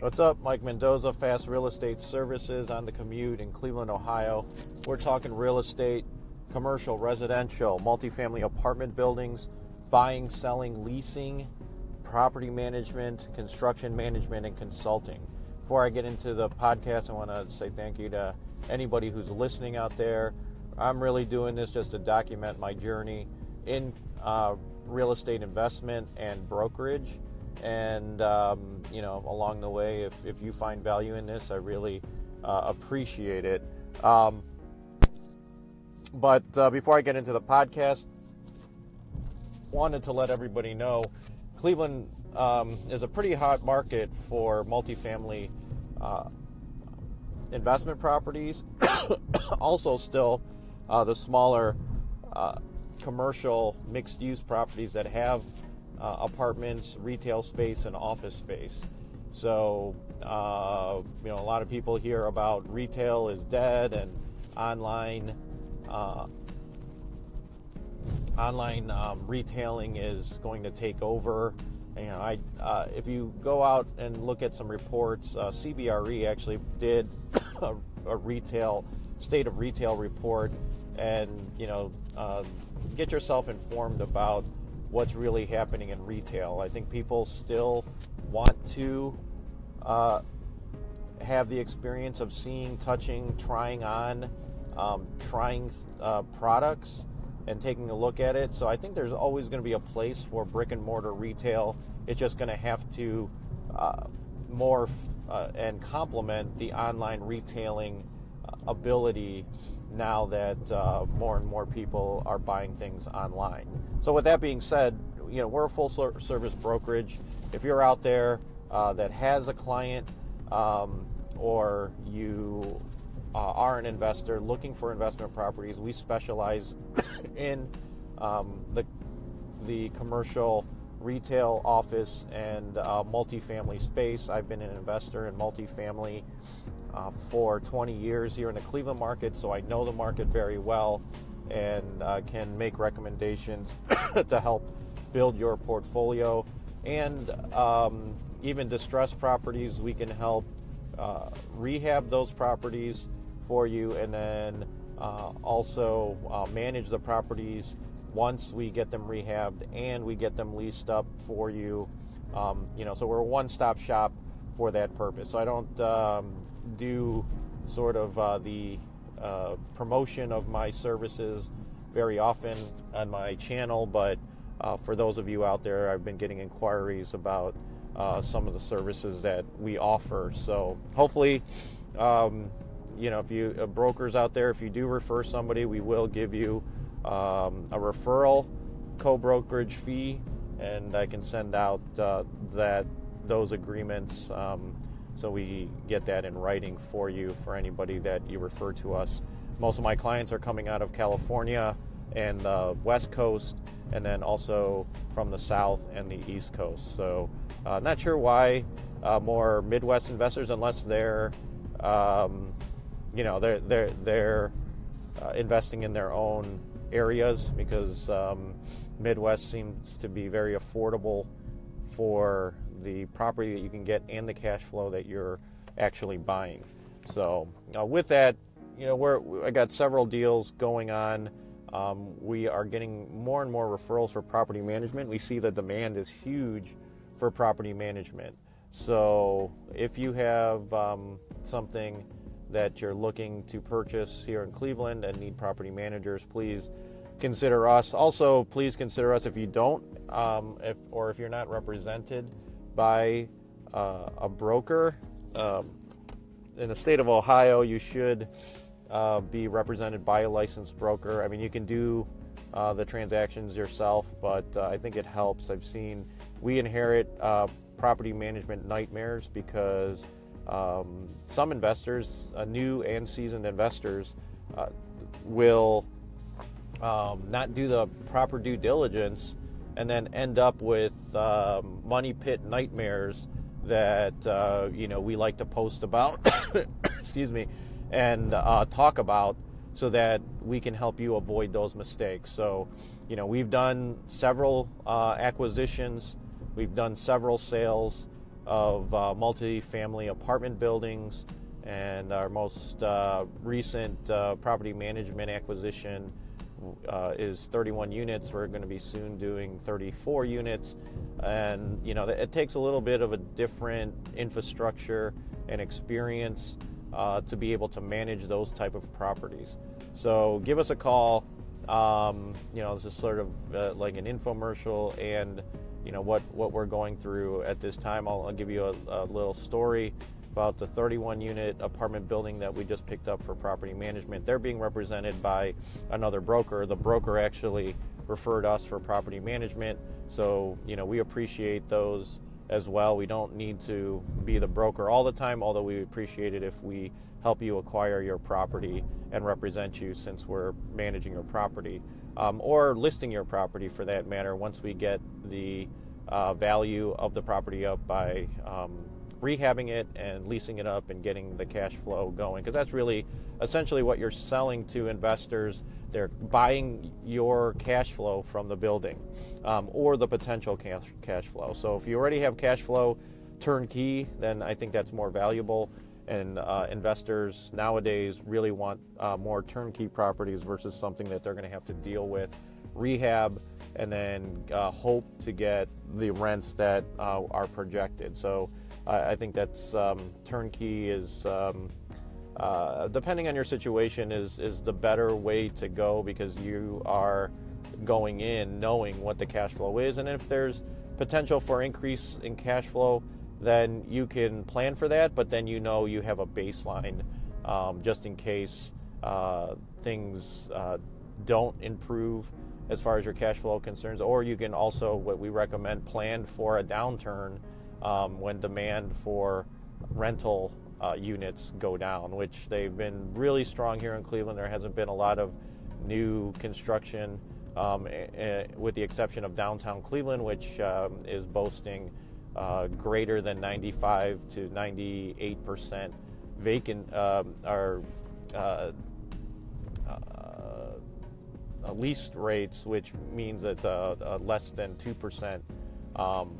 What's up? Mike Mendoza, Fast Real Estate Services on the commute in Cleveland, Ohio. We're talking real estate, commercial, residential, multifamily apartment buildings, buying, selling, leasing, property management, construction management, and consulting. Before I get into the podcast, I want to say thank you to anybody who's listening out there. I'm really doing this just to document my journey in uh, real estate investment and brokerage and, um, you know, along the way, if, if you find value in this, I really uh, appreciate it. Um, but uh, before I get into the podcast, wanted to let everybody know Cleveland um, is a pretty hot market for multifamily uh, investment properties. also, still uh, the smaller uh, commercial mixed use properties that have uh, apartments, retail space, and office space. So, uh, you know, a lot of people hear about retail is dead and online uh, online um, retailing is going to take over. You know, I, uh, if you go out and look at some reports, uh, CBRE actually did a, a, retail state of retail report, and you know, uh, get yourself informed about what's really happening in retail. I think people still want to uh, have the experience of seeing, touching, trying on, um, trying uh, products, and taking a look at it. So I think there's always going to be a place for brick and mortar retail. It's just going to have to uh, morph uh, and complement the online retailing ability now that uh, more and more people are buying things online. So, with that being said, you know we're a full service brokerage. If you're out there uh, that has a client um, or you uh, are an investor looking for investment properties, we specialize in um, the the commercial retail office and uh, multifamily space. I've been an investor in multifamily uh, for 20 years here in the Cleveland market, so I know the market very well and uh, can make recommendations to help build your portfolio. And um, even distressed properties, we can help uh, rehab those properties for you and then uh, also uh, manage the properties once we get them rehabbed and we get them leased up for you. Um, you know, so we're a one-stop shop for that purpose. So I don't um, do sort of uh, the uh, promotion of my services very often on my channel, but uh, for those of you out there, I've been getting inquiries about uh, some of the services that we offer. So hopefully, um, you know, if you uh, brokers out there, if you do refer somebody, we will give you um, a referral co-brokerage fee, and I can send out uh, that those agreements. Um, so we get that in writing for you for anybody that you refer to us. Most of my clients are coming out of California and the West Coast, and then also from the South and the East Coast. So, uh, not sure why uh, more Midwest investors, unless they're, um, you know, they're they're they're uh, investing in their own areas because um, Midwest seems to be very affordable for the property that you can get and the cash flow that you're actually buying. So, uh, with that, you know, we're, I got several deals going on. Um, we are getting more and more referrals for property management. We see the demand is huge for property management. So, if you have um, something that you're looking to purchase here in Cleveland and need property managers, please consider us. Also, please consider us if you don't, um, if, or if you're not represented by uh, a broker. Um, in the state of Ohio, you should uh, be represented by a licensed broker. I mean, you can do uh, the transactions yourself, but uh, I think it helps. I've seen we inherit uh, property management nightmares because um, some investors, uh, new and seasoned investors, will um, not do the proper due diligence and then end up with um, money pit nightmares that uh, you know we like to post about excuse me and uh, talk about so that we can help you avoid those mistakes. So you know we've done several uh, acquisitions. We've done several sales of uh, multi-family apartment buildings, and our most uh, recent uh, property management acquisition uh, is 31 units. We're going to be soon doing 34 units, and you know it takes a little bit of a different infrastructure and experience uh, to be able to manage those type of properties. So give us a call. Um, you know, this is sort of uh, like an infomercial, and you know what what we're going through at this time. I'll, I'll give you a, a little story about the 31 unit apartment building that we just picked up for property management. They're being represented by another broker. The broker actually referred us for property management. So, you know, we appreciate those as well. We don't need to be the broker all the time, although we appreciate it if we help you acquire your property and represent you since we're managing your property um, or listing your property for that matter once we get the uh, value of the property up by um, rehabbing it and leasing it up and getting the cash flow going because that's really essentially what you're selling to investors. They're buying your cash flow from the building um, or the potential cash, cash flow. So if you already have cash flow turnkey then i think that's more valuable. And uh, investors nowadays really want uh, more turnkey properties versus something that they're going to have to deal with rehab and then uh, hope to get the rents that uh, are projected. So I, I think that's um, turnkey is um, uh, depending on your situation is is the better way to go because you are going in knowing what the cash flow is, and if there's potential for increase in cash flow, then you can plan for that. But then you know you have a baseline um, just in case uh, things uh, don't improve as far as your cash flow concerns, or you can also what we recommend plan for a downturn um, when demand for rental uh, units go down, which they've been really strong here in Cleveland. There hasn't been a lot of new construction, um, with the exception of downtown Cleveland, which um, is boasting uh, greater than 95 to 98 percent vacant um, or uh, uh, leased rates, which means that uh, uh, less than two percent um,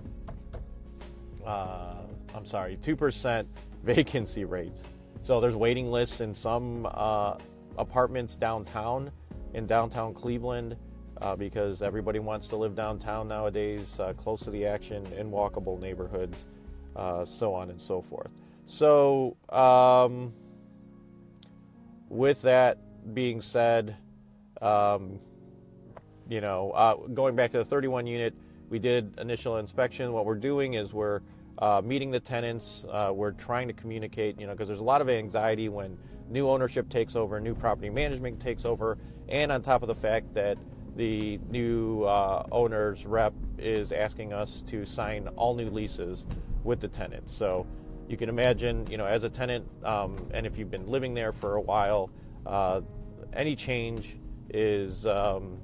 uh, I'm sorry, 2% vacancy rates. So there's waiting lists in some uh, apartments downtown, in downtown Cleveland, uh, because everybody wants to live downtown nowadays, uh, close to the action, in walkable neighborhoods, uh, so on and so forth. So, um, with that being said, um, you know, uh, going back to the 31 unit, we did initial inspection. What we're doing is we're uh, meeting the tenants. Uh, we're trying to communicate, you know, because there's a lot of anxiety when new ownership takes over, new property management takes over, and on top of the fact that the new uh, owner's rep is asking us to sign all new leases with the tenants. So you can imagine, you know, as a tenant, um, and if you've been living there for a while, uh, any change is um,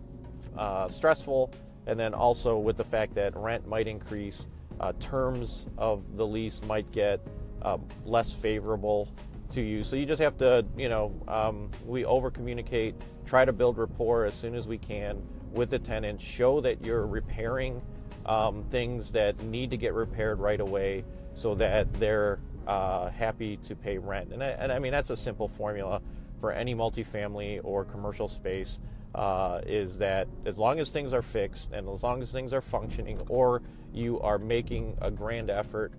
uh, stressful. And then also with the fact that rent might increase uh, terms of the lease might get um, less favorable to you. So you just have to, you know, um, we over communicate, try to build rapport as soon as we can with the tenant, show that you're repairing um, things that need to get repaired right away so that they're uh, happy to pay rent. And I, and I mean, that's a simple formula for any multifamily or commercial space. Uh, is that as long as things are fixed and as long as things are functioning or you are making a grand effort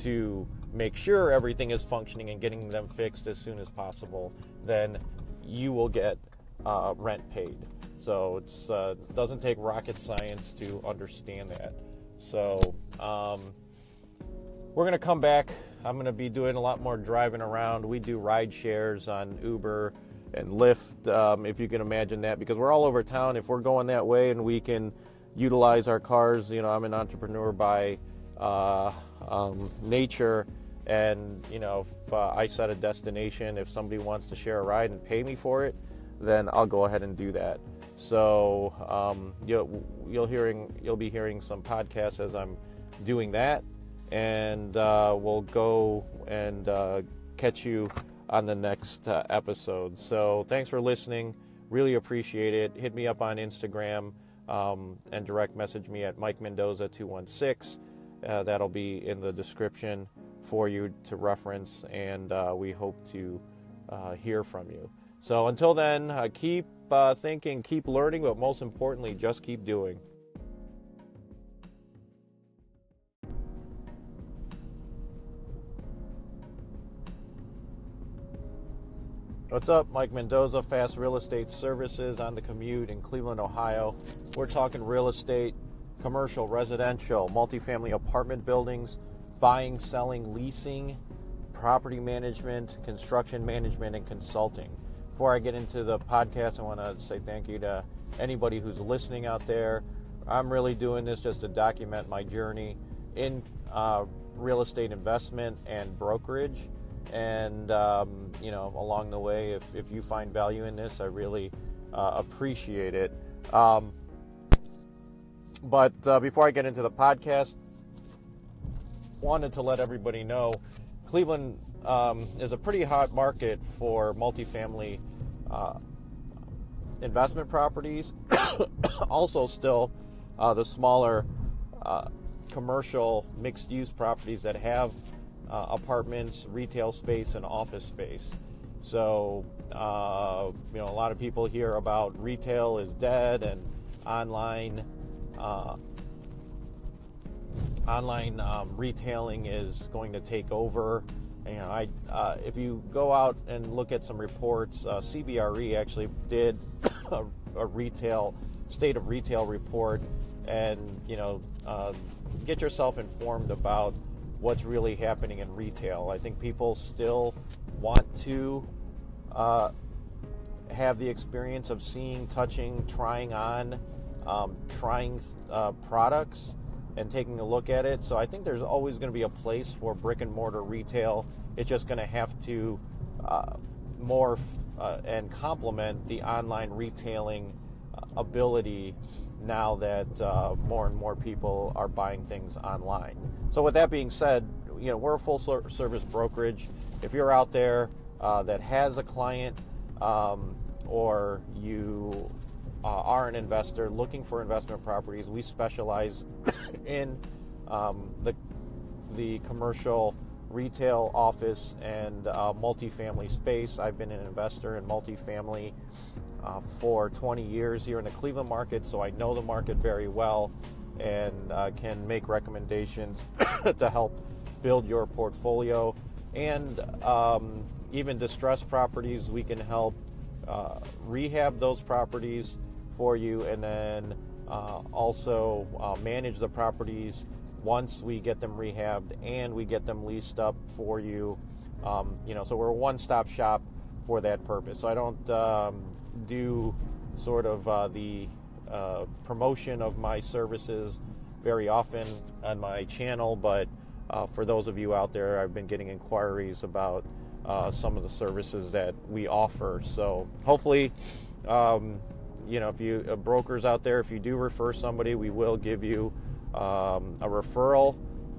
to make sure everything is functioning and getting them fixed as soon as possible, then you will get uh, rent paid. So it uh, doesn't take rocket science to understand that. So um, we're going to come back. I'm going to be doing a lot more driving around. We do ride shares on Uber and Lyft, um, if you can imagine that, because we're all over town. If we're going that way and we can utilize our cars. You know, I'm an entrepreneur by uh, um, nature, and you know, if uh, I set a destination, if somebody wants to share a ride and pay me for it, then I'll go ahead and do that. So um, you'll you'll hearing you'll be hearing some podcasts as I'm doing that, and uh, we'll go and uh, catch you on the next uh, episode. So thanks for listening. Really appreciate it. Hit me up on Instagram um, and direct message me at Mike Mendoza 216. Uh, that'll be in the description for you to reference, and uh, we hope to uh, hear from you. So until then, uh, keep uh, thinking, keep learning, but most importantly, just keep doing. What's up? Mike Mendoza, Fast Real Estate Services on the commute in Cleveland, Ohio. We're talking real estate, commercial, residential, multifamily apartment buildings, buying, selling, leasing, property management, construction management, and consulting. Before I get into the podcast, I want to say thank you to anybody who's listening out there. I'm really doing this just to document my journey in uh, real estate investment and brokerage and um, you know along the way if, if you find value in this i really uh, appreciate it. Um, but uh, before i get into the podcast wanted to let everybody know cleveland um, is a pretty hot market for multifamily uh, investment properties. Also still uh, the smaller uh, commercial mixed use properties that have uh, apartments, retail space, and office space. So, uh, you know, a lot of people hear about retail is dead and online uh, online um, retailing is going to take over. You know, I, uh, if you go out and look at some reports, uh, CBRE actually did a, a, retail state of retail report, and you know, uh, get yourself informed about what's really happening in retail. I think people still want to uh, have the experience of seeing, touching, trying on, um, trying uh, products, and taking a look at it. So I think there's always going to be a place for brick and mortar retail. It's just going to have to uh, morph uh, and complement the online retailing ability now that uh, more and more people are buying things online. So, with that being said, you know we're a full service brokerage. If you're out there uh, that has a client um, or you uh, are an investor looking for investment properties, we specialize in um, the the commercial retail office and uh, multifamily space. I've been an investor in multifamily uh, for 20 years here in the Cleveland market, so I know the market very well and uh, can make recommendations to help build your portfolio. And um, even distressed properties, we can help uh, rehab those properties for you and then uh, also uh, manage the properties once we get them rehabbed and we get them leased up for you. Um, you know, so we're a one-stop shop for that purpose. So I don't um, do sort of uh, the uh, promotion of my services very often on my channel, but uh, for those of you out there, I've been getting inquiries about uh, some of the services that we offer. So hopefully, um, you know, if you uh, brokers out there, if you do refer somebody, we will give you um, a referral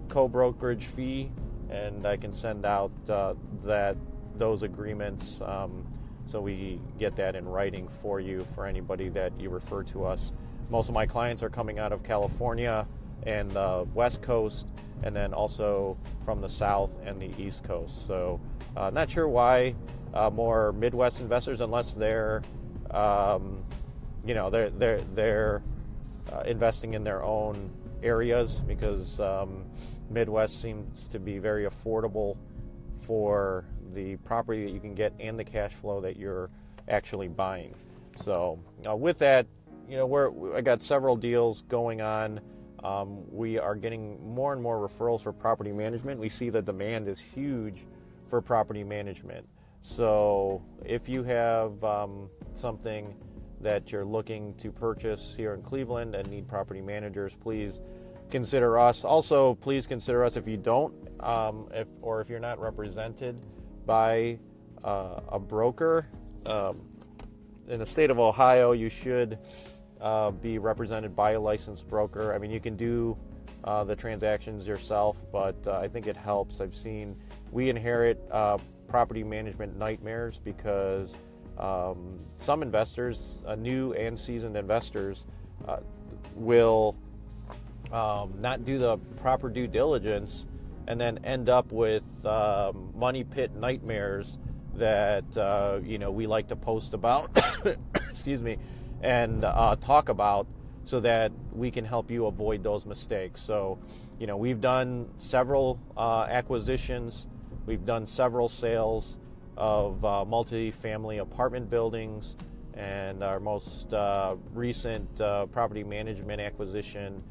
co-brokerage fee, and I can send out uh, that those agreements um, so we get that in writing for you for anybody that you refer to us. Most of my clients are coming out of California and the West Coast, and then also from the South and the East Coast. So, uh, not sure why uh, more Midwest investors, unless they're, um, you know, they're they're they're uh, investing in their own areas because um, Midwest seems to be very affordable for the property that you can get and the cash flow that you're actually buying. So, uh, with that, you know, we're, I got several deals going on. Um, we are getting more and more referrals for property management. We see the demand is huge for property management. So, if you have um, something that you're looking to purchase here in Cleveland and need property managers, please consider us. Also, please consider us if you don't, um, if, or if you're not represented by uh, a broker. Um, in the state of Ohio, you should uh, be represented by a licensed broker. I mean, you can do uh, the transactions yourself, but uh, I think it helps. I've seen we inherit uh, property management nightmares because um, some investors, uh, new and seasoned investors, will um, not do the proper due diligence, and then end up with um, money pit nightmares that uh, you know we like to post about. excuse me, and uh, talk about so that we can help you avoid those mistakes. So, you know, we've done several uh, acquisitions, we've done several sales of uh, multi-family apartment buildings, and our most uh, recent uh, property management acquisition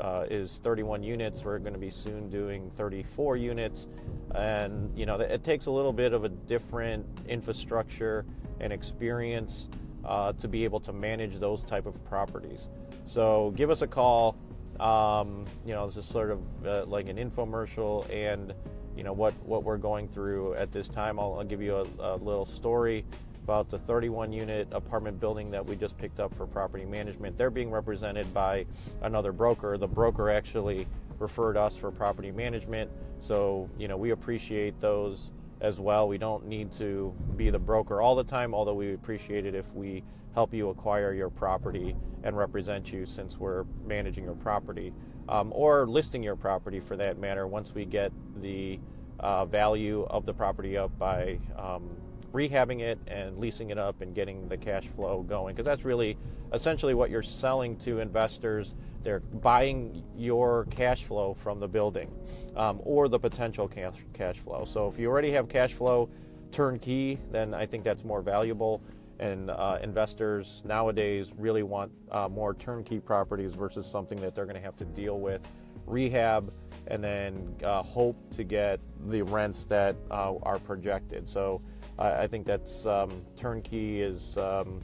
uh, is 31 units. We're going to be soon doing 34 units, and you know, it takes a little bit of a different infrastructure and experience uh, to be able to manage those type of properties. So give us a call. Um, you know, this is sort of uh, like an infomercial, and you know what what we're going through at this time. I'll, I'll give you a, a, little story about the 31 unit apartment building that we just picked up for property management. They're being represented by another broker. The broker actually referred us for property management, so you know we appreciate those as well. We don't need to be the broker all the time, although we appreciate it if we help you acquire your property and represent you since we're managing your property um, or listing your property for that matter once we get the uh, value of the property up by um, rehabbing it and leasing it up and getting the cash flow going because that's really essentially what you're selling to investors. They're buying your cash flow from the building um, or the potential cash, cash flow. So if you already have cash flow turnkey then i think that's more valuable. And uh, investors nowadays really want uh, more turnkey properties versus something that they're going to have to deal with rehab and then uh, hope to get the rents that uh, are projected. So I think that's um, turnkey is um,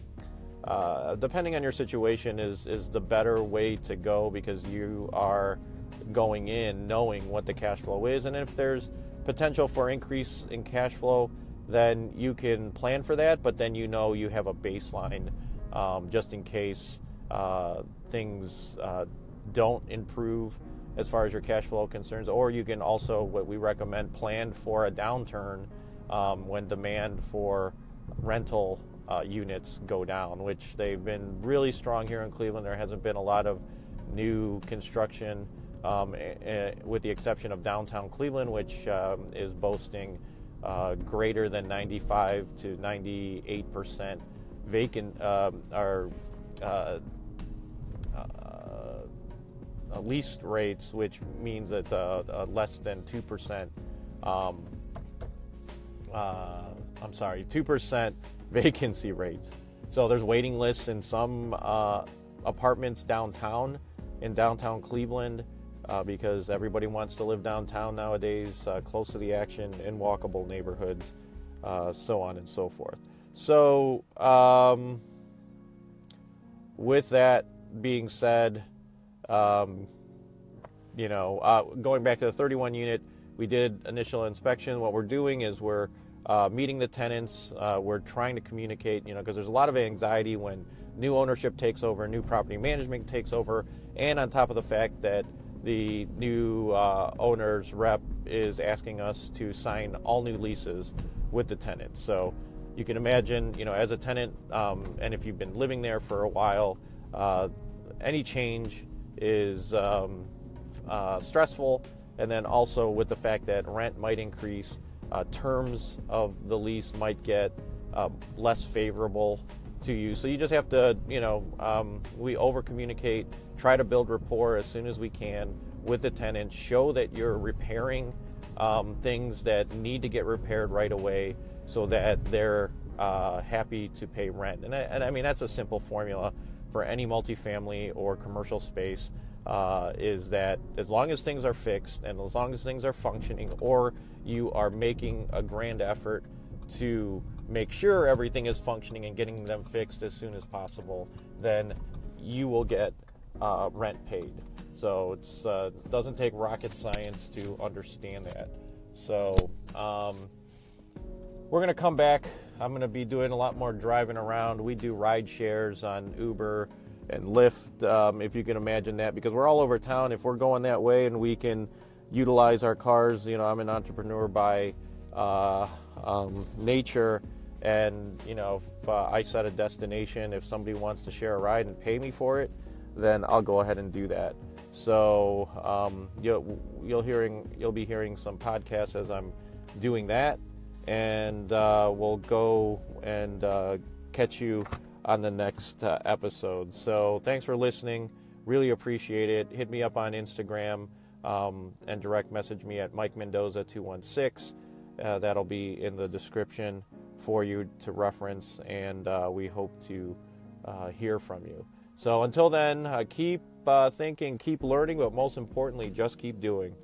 uh, depending on your situation is is the better way to go because you are going in knowing what the cash flow is and if there's potential for increase in cash flow then you can plan for that, but then you know you have a baseline um, just in case uh, things uh, don't improve as far as your cash flow concerns. Or you can also, what we recommend, plan for a downturn um, when demand for rental uh, units go down, which they've been really strong here in Cleveland. There hasn't been a lot of new construction, um, with the exception of downtown Cleveland, which um, is boasting uh, greater than 95 to 98 percent vacant um, uh, uh, leased rates, which means that uh, uh, less than two percent. Um, uh, I'm sorry, two percent vacancy rates. So there's waiting lists in some apartments downtown in downtown Cleveland uh, because everybody wants to live downtown nowadays, uh, close to the action, in walkable neighborhoods, uh, so on and so forth. So, um, with that being said, um, you know, uh, going back to the 31 unit, we did initial inspection. What we're doing is we're uh, meeting the tenants. Uh, we're trying to communicate, you know, because there's a lot of anxiety when new ownership takes over, new property management takes over, and on top of the fact that the new uh, owner's rep is asking us to sign all new leases with the tenant. So you can imagine, you know, as a tenant, um, and if you've been living there for a while, uh, any change is um, uh, stressful. And then also with the fact that rent might increase, uh, terms of the lease might get uh, less favorable to you. So you just have to, you know, um, we over communicate, try to build rapport as soon as we can with the tenants, show that you're repairing um, things that need to get repaired right away so that they're uh, happy to pay rent. And I, and I, mean, that's a simple formula for any multifamily or commercial space. Uh, is that as long as things are fixed and as long as things are functioning, or you are making a grand effort to make sure everything is functioning and getting them fixed as soon as possible, then you will get uh, rent paid. So it uh, doesn't take rocket science to understand that. So um, we're going to come back. I'm going to be doing a lot more driving around. We do ride shares on Uber and Lyft, um, if you can imagine that, because we're all over town. If we're going that way and we can utilize our cars, you know, I'm an entrepreneur by uh, um, nature. And you know if uh, i set a destination if somebody wants to share a ride and pay me for it then i'll go ahead and do that. So um, you'll you'll hearing you'll be hearing some podcasts as I'm doing that, and uh, we'll go and uh, catch you on the next uh, episode. So thanks for listening. Really appreciate it. Hit me up on Instagram um, and direct message me at Mike Mendoza two one six. Uh, that'll be in the description for you to reference, and uh, we hope to uh, hear from you. So until then, keep uh, thinking, keep learning, but most importantly, just keep doing.